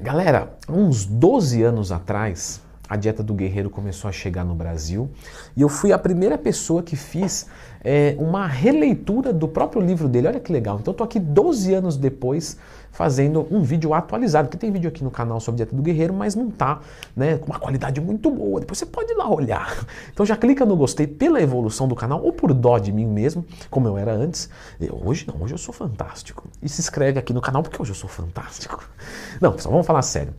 Galera, uns 12 anos atrás, a dieta do guerreiro começou a chegar no Brasil e eu fui a primeira pessoa que fiz é, uma releitura do próprio livro dele. Olha que legal. Então, estou aqui 12 anos depois fazendo um vídeo atualizado, que tem vídeo aqui no canal sobre dieta do guerreiro, mas não tá né, com uma qualidade muito boa. Depois você pode ir lá olhar. Então já clica no gostei pela evolução do canal ou por dó de mim mesmo, como eu era antes. Eu, hoje não, hoje eu sou fantástico. E se inscreve aqui no canal porque hoje eu sou fantástico. Não, pessoal, vamos falar sério.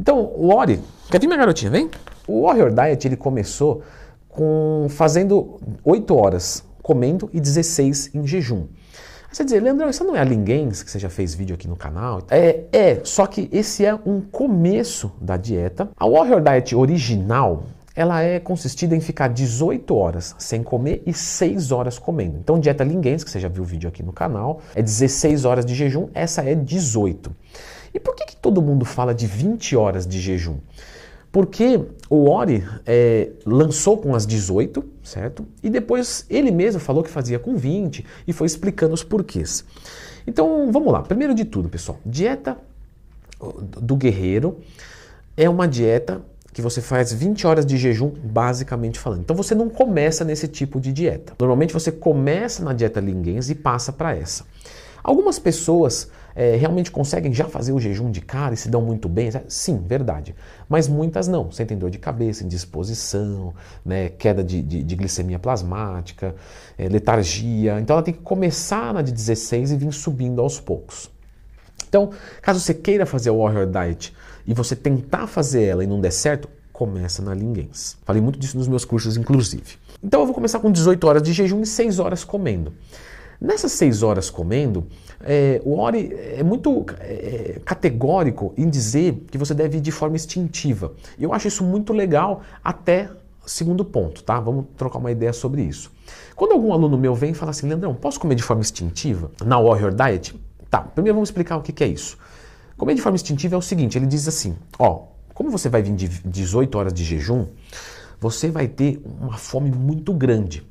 Então, o Ori, quer vir minha garotinha, vem? O Warrior Diet ele começou com fazendo 8 horas comendo e 16 em jejum. Você dizer, Leandrão, isso não é a Linguens que você já fez vídeo aqui no canal? É, é, só que esse é um começo da dieta. A Warrior Diet original, ela é consistida em ficar 18 horas sem comer e 6 horas comendo. Então, dieta Linguens, que você já viu o vídeo aqui no canal, é 16 horas de jejum, essa é 18. E por que, que todo mundo fala de 20 horas de jejum? Porque o Ori é, lançou com as 18, certo? E depois ele mesmo falou que fazia com 20 e foi explicando os porquês. Então vamos lá. Primeiro de tudo, pessoal, dieta do guerreiro é uma dieta que você faz 20 horas de jejum, basicamente falando. Então você não começa nesse tipo de dieta. Normalmente você começa na dieta linguense e passa para essa. Algumas pessoas é, realmente conseguem já fazer o jejum de cara e se dão muito bem? Sim, verdade. Mas muitas não. Sentem dor de cabeça, indisposição, né, queda de, de, de glicemia plasmática, é, letargia. Então ela tem que começar na de 16 e vir subindo aos poucos. Então, caso você queira fazer o Warrior Diet e você tentar fazer ela e não der certo, começa na Linguens. Falei muito disso nos meus cursos, inclusive. Então eu vou começar com 18 horas de jejum e 6 horas comendo. Nessas seis horas comendo, é, o Ori é muito é, categórico em dizer que você deve ir de forma instintiva. Eu acho isso muito legal até segundo ponto, tá? Vamos trocar uma ideia sobre isso. Quando algum aluno meu vem e fala assim, Leandrão, posso comer de forma instintiva na Warrior Diet? Tá, primeiro vamos explicar o que, que é isso. Comer de forma instintiva é o seguinte, ele diz assim, ó, como você vai vir de 18 horas de jejum, você vai ter uma fome muito grande.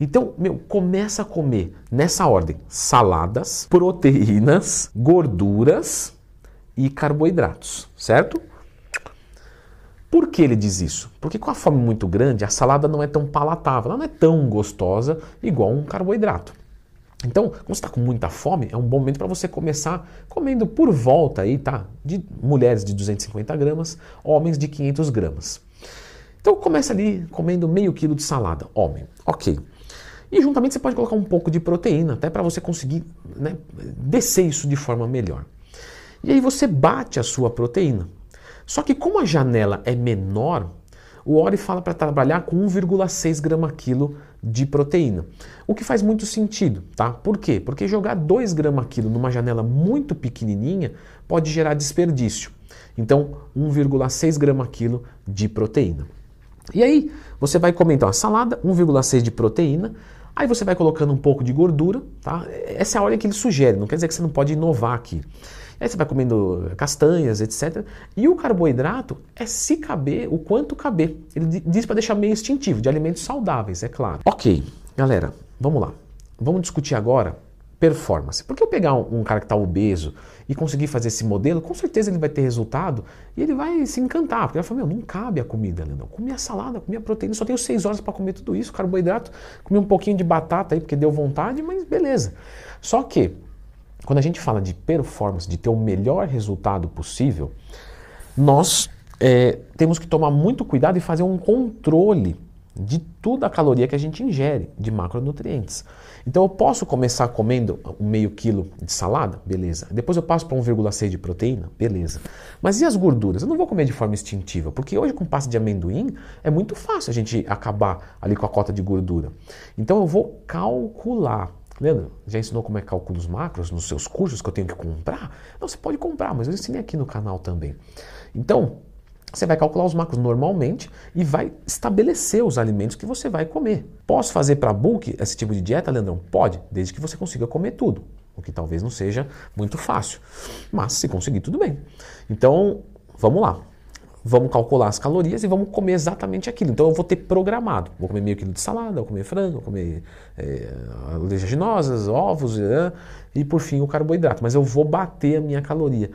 Então, meu, começa a comer nessa ordem: saladas, proteínas, gorduras e carboidratos, certo? Por que ele diz isso? Porque com a fome muito grande, a salada não é tão palatável, ela não é tão gostosa igual um carboidrato. Então, quando você está com muita fome, é um bom momento para você começar comendo por volta aí, tá? De mulheres de 250 gramas, homens de 500 gramas. Então começa ali comendo meio quilo de salada, homem. Ok. E juntamente você pode colocar um pouco de proteína, até para você conseguir né, descer isso de forma melhor. E aí você bate a sua proteína. Só que como a janela é menor, o Ori fala para trabalhar com 1,6 grama quilo de proteína. O que faz muito sentido, tá? Por quê? Porque jogar 2 grama quilo numa janela muito pequenininha pode gerar desperdício. Então, 1,6 grama quilo de proteína. E aí, você vai comer então a salada, 1,6 de proteína, Aí você vai colocando um pouco de gordura, tá? Essa é a ordem que ele sugere, não quer dizer que você não pode inovar aqui. Aí você vai comendo castanhas, etc. E o carboidrato é se caber, o quanto caber. Ele diz para deixar meio instintivo, de alimentos saudáveis, é claro. Ok, galera, vamos lá. Vamos discutir agora performance. Porque eu pegar um, um cara que está obeso e conseguir fazer esse modelo, com certeza ele vai ter resultado e ele vai se encantar. Porque ele vai falar, meu, não cabe a comida, Leandro. Comi a salada, comi a proteína, só tenho seis horas para comer tudo isso, carboidrato, comi um pouquinho de batata aí porque deu vontade, mas beleza. Só que, quando a gente fala de performance, de ter o melhor resultado possível, nós é, temos que tomar muito cuidado e fazer um controle de toda a caloria que a gente ingere de macronutrientes. Então eu posso começar comendo um meio quilo de salada? Beleza. Depois eu passo para 1,6 de proteína? Beleza. Mas e as gorduras? Eu não vou comer de forma instintiva, porque hoje com pasta de amendoim é muito fácil a gente acabar ali com a cota de gordura. Então eu vou calcular. Leandro, já ensinou como é que calcula os macros nos seus cursos que eu tenho que comprar? Não, você pode comprar, mas eu ensinei aqui no canal também. Então, você vai calcular os macros normalmente e vai estabelecer os alimentos que você vai comer. Posso fazer para bulk esse tipo de dieta, Leandrão? Pode, desde que você consiga comer tudo, o que talvez não seja muito fácil. Mas se conseguir, tudo bem. Então, vamos lá. Vamos calcular as calorias e vamos comer exatamente aquilo. Então eu vou ter programado. Vou comer meio quilo de salada, vou comer frango, vou comer é, oleaginosas, ovos e por fim o carboidrato. Mas eu vou bater a minha caloria.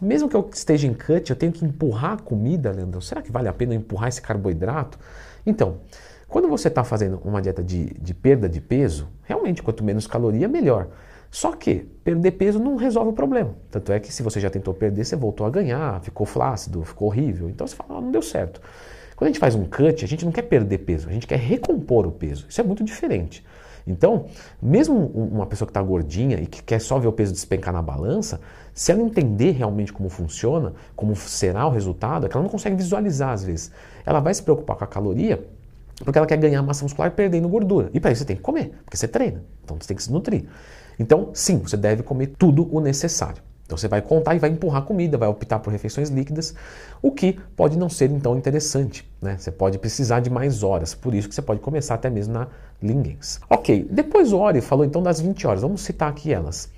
Mesmo que eu esteja em cut, eu tenho que empurrar a comida, Leandro. Será que vale a pena empurrar esse carboidrato? Então, quando você está fazendo uma dieta de, de perda de peso, realmente quanto menos caloria, melhor. Só que perder peso não resolve o problema. Tanto é que se você já tentou perder, você voltou a ganhar, ficou flácido, ficou horrível. Então você fala, ah, não deu certo. Quando a gente faz um cut, a gente não quer perder peso, a gente quer recompor o peso. Isso é muito diferente. Então, mesmo uma pessoa que está gordinha e que quer só ver o peso despencar na balança, se ela entender realmente como funciona, como será o resultado, é que ela não consegue visualizar às vezes. Ela vai se preocupar com a caloria porque ela quer ganhar massa muscular perdendo gordura. E para isso você tem que comer, porque você treina. Então você tem que se nutrir. Então, sim, você deve comer tudo o necessário. Então você vai contar e vai empurrar comida, vai optar por refeições líquidas, o que pode não ser então interessante. Né? Você pode precisar de mais horas, por isso que você pode começar até mesmo na Lingens. Ok, depois o Ori falou então das 20 horas, vamos citar aqui elas.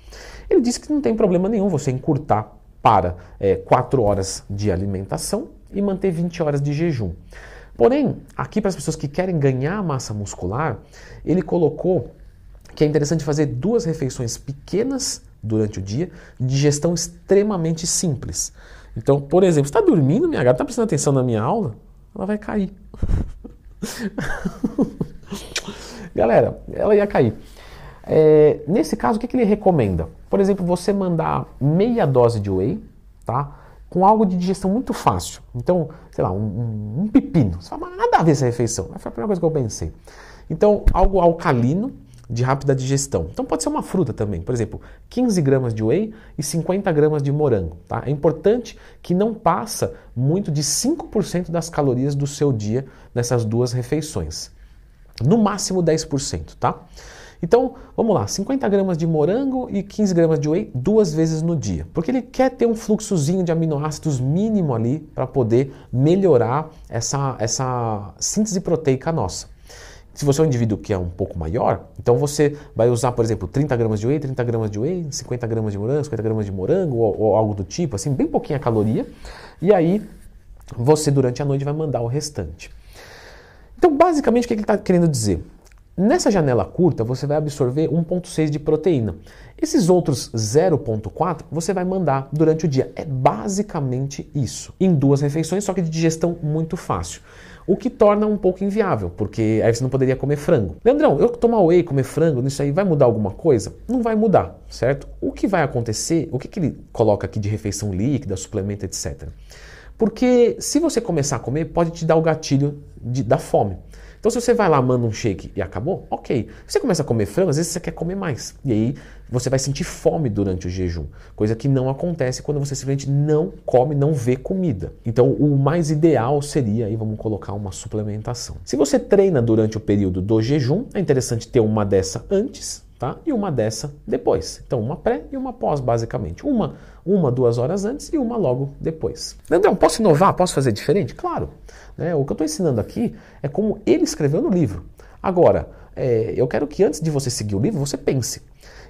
Ele disse que não tem problema nenhum você encurtar para é, 4 horas de alimentação e manter 20 horas de jejum. Porém, aqui para as pessoas que querem ganhar massa muscular, ele colocou que é interessante fazer duas refeições pequenas durante o dia, digestão extremamente simples. Então, por exemplo, está dormindo, minha gata, está prestando atenção na minha aula, ela vai cair. Galera, ela ia cair. É, nesse caso, o que, que ele recomenda? Por exemplo, você mandar meia dose de whey, tá? Com algo de digestão muito fácil. Então, sei lá, um, um, um pepino. Você fala, nada a ver essa refeição. Foi a primeira coisa que eu pensei. Então, algo alcalino, de rápida digestão. Então pode ser uma fruta também, por exemplo, 15 gramas de whey e 50 gramas de morango. Tá? É importante que não passa muito de 5% das calorias do seu dia nessas duas refeições. No máximo 10%, tá? Então, vamos lá, 50 gramas de morango e 15 gramas de whey duas vezes no dia. Porque ele quer ter um fluxozinho de aminoácidos mínimo ali para poder melhorar essa, essa síntese proteica nossa. Se você é um indivíduo que é um pouco maior, então você vai usar, por exemplo, 30 gramas de whey, 30 gramas de whey, 50 gramas de morango, 50 gramas de morango ou, ou algo do tipo, assim, bem pouquinha caloria. E aí você durante a noite vai mandar o restante. Então, basicamente, o que ele está querendo dizer? Nessa janela curta, você vai absorver 1,6 de proteína. Esses outros 0,4 você vai mandar durante o dia. É basicamente isso. Em duas refeições, só que de digestão muito fácil o que torna um pouco inviável, porque aí você não poderia comer frango. Leandrão, eu tomar whey, comer frango, nisso aí vai mudar alguma coisa? Não vai mudar, certo? O que vai acontecer, o que, que ele coloca aqui de refeição líquida, suplemento, etc. Porque se você começar a comer, pode te dar o gatilho de, da fome. Então, se você vai lá, manda um shake e acabou, ok. Você começa a comer frango, às vezes você quer comer mais. E aí você vai sentir fome durante o jejum, coisa que não acontece quando você simplesmente não come, não vê comida. Então, o mais ideal seria, aí vamos colocar uma suplementação. Se você treina durante o período do jejum, é interessante ter uma dessa antes, tá? E uma dessa depois. Então, uma pré e uma pós, basicamente. Uma, uma, duas horas antes e uma logo depois. Leandrão, posso inovar? Posso fazer diferente? Claro. Né? O que eu estou ensinando aqui é como ele escreveu no livro. Agora, é, eu quero que antes de você seguir o livro, você pense.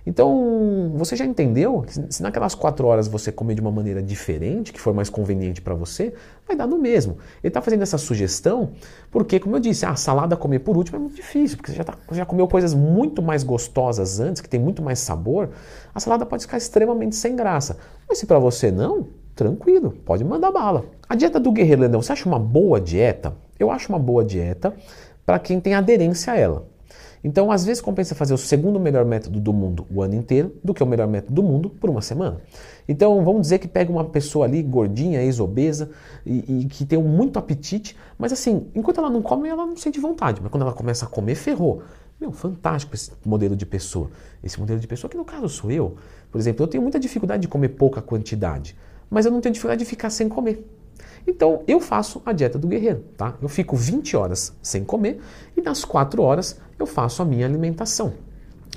Então, você já entendeu se naquelas quatro horas você comer de uma maneira diferente, que for mais conveniente para você, vai dar no mesmo. Ele está fazendo essa sugestão porque, como eu disse, a salada comer por último é muito difícil, porque você já, tá, já comeu coisas muito mais gostosas antes, que tem muito mais sabor, a salada pode ficar extremamente sem graça. Mas se para você não, tranquilo, pode mandar bala. A dieta do guerreiro Leandrão, você acha uma boa dieta? Eu acho uma boa dieta para quem tem aderência a ela. Então, às vezes, compensa fazer o segundo melhor método do mundo o ano inteiro do que o melhor método do mundo por uma semana. Então, vamos dizer que pega uma pessoa ali gordinha, ex-obesa e, e, que tem muito apetite, mas assim, enquanto ela não come, ela não sente vontade. Mas quando ela começa a comer, ferrou. Meu, fantástico esse modelo de pessoa. Esse modelo de pessoa que no caso sou eu. Por exemplo, eu tenho muita dificuldade de comer pouca quantidade, mas eu não tenho dificuldade de ficar sem comer. Então eu faço a dieta do guerreiro, tá? Eu fico 20 horas sem comer e nas 4 horas eu faço a minha alimentação.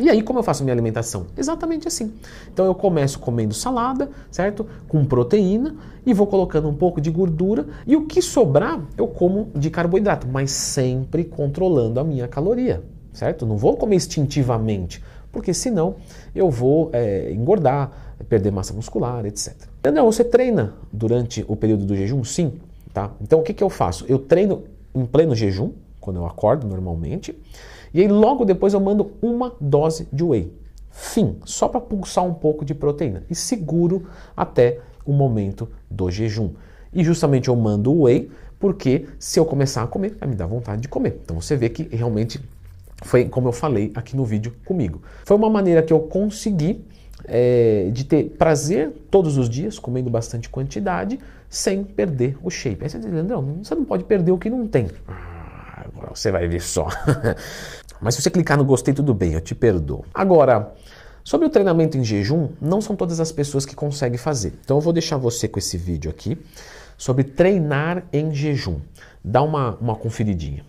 E aí, como eu faço minha alimentação? Exatamente assim. Então eu começo comendo salada, certo? Com proteína e vou colocando um pouco de gordura e o que sobrar eu como de carboidrato, mas sempre controlando a minha caloria, certo? Não vou comer instintivamente, porque senão eu vou é, engordar, perder massa muscular, etc. Não, você treina durante o período do jejum? Sim. Tá? Então o que, que eu faço? Eu treino em pleno jejum, quando eu acordo normalmente, e aí logo depois eu mando uma dose de whey. Fim, só para pulsar um pouco de proteína. E seguro até o momento do jejum. E justamente eu mando o whey porque se eu começar a comer, vai me dar vontade de comer. Então você vê que realmente foi como eu falei aqui no vídeo comigo. Foi uma maneira que eu consegui é, de ter prazer todos os dias, comendo bastante quantidade, sem perder o shape. Aí você diz, não, você não pode perder o que não tem. Ah, agora você vai ver só. Mas se você clicar no gostei, tudo bem, eu te perdoo. Agora, sobre o treinamento em jejum, não são todas as pessoas que conseguem fazer. Então eu vou deixar você com esse vídeo aqui sobre treinar em jejum. Dá uma, uma conferidinha.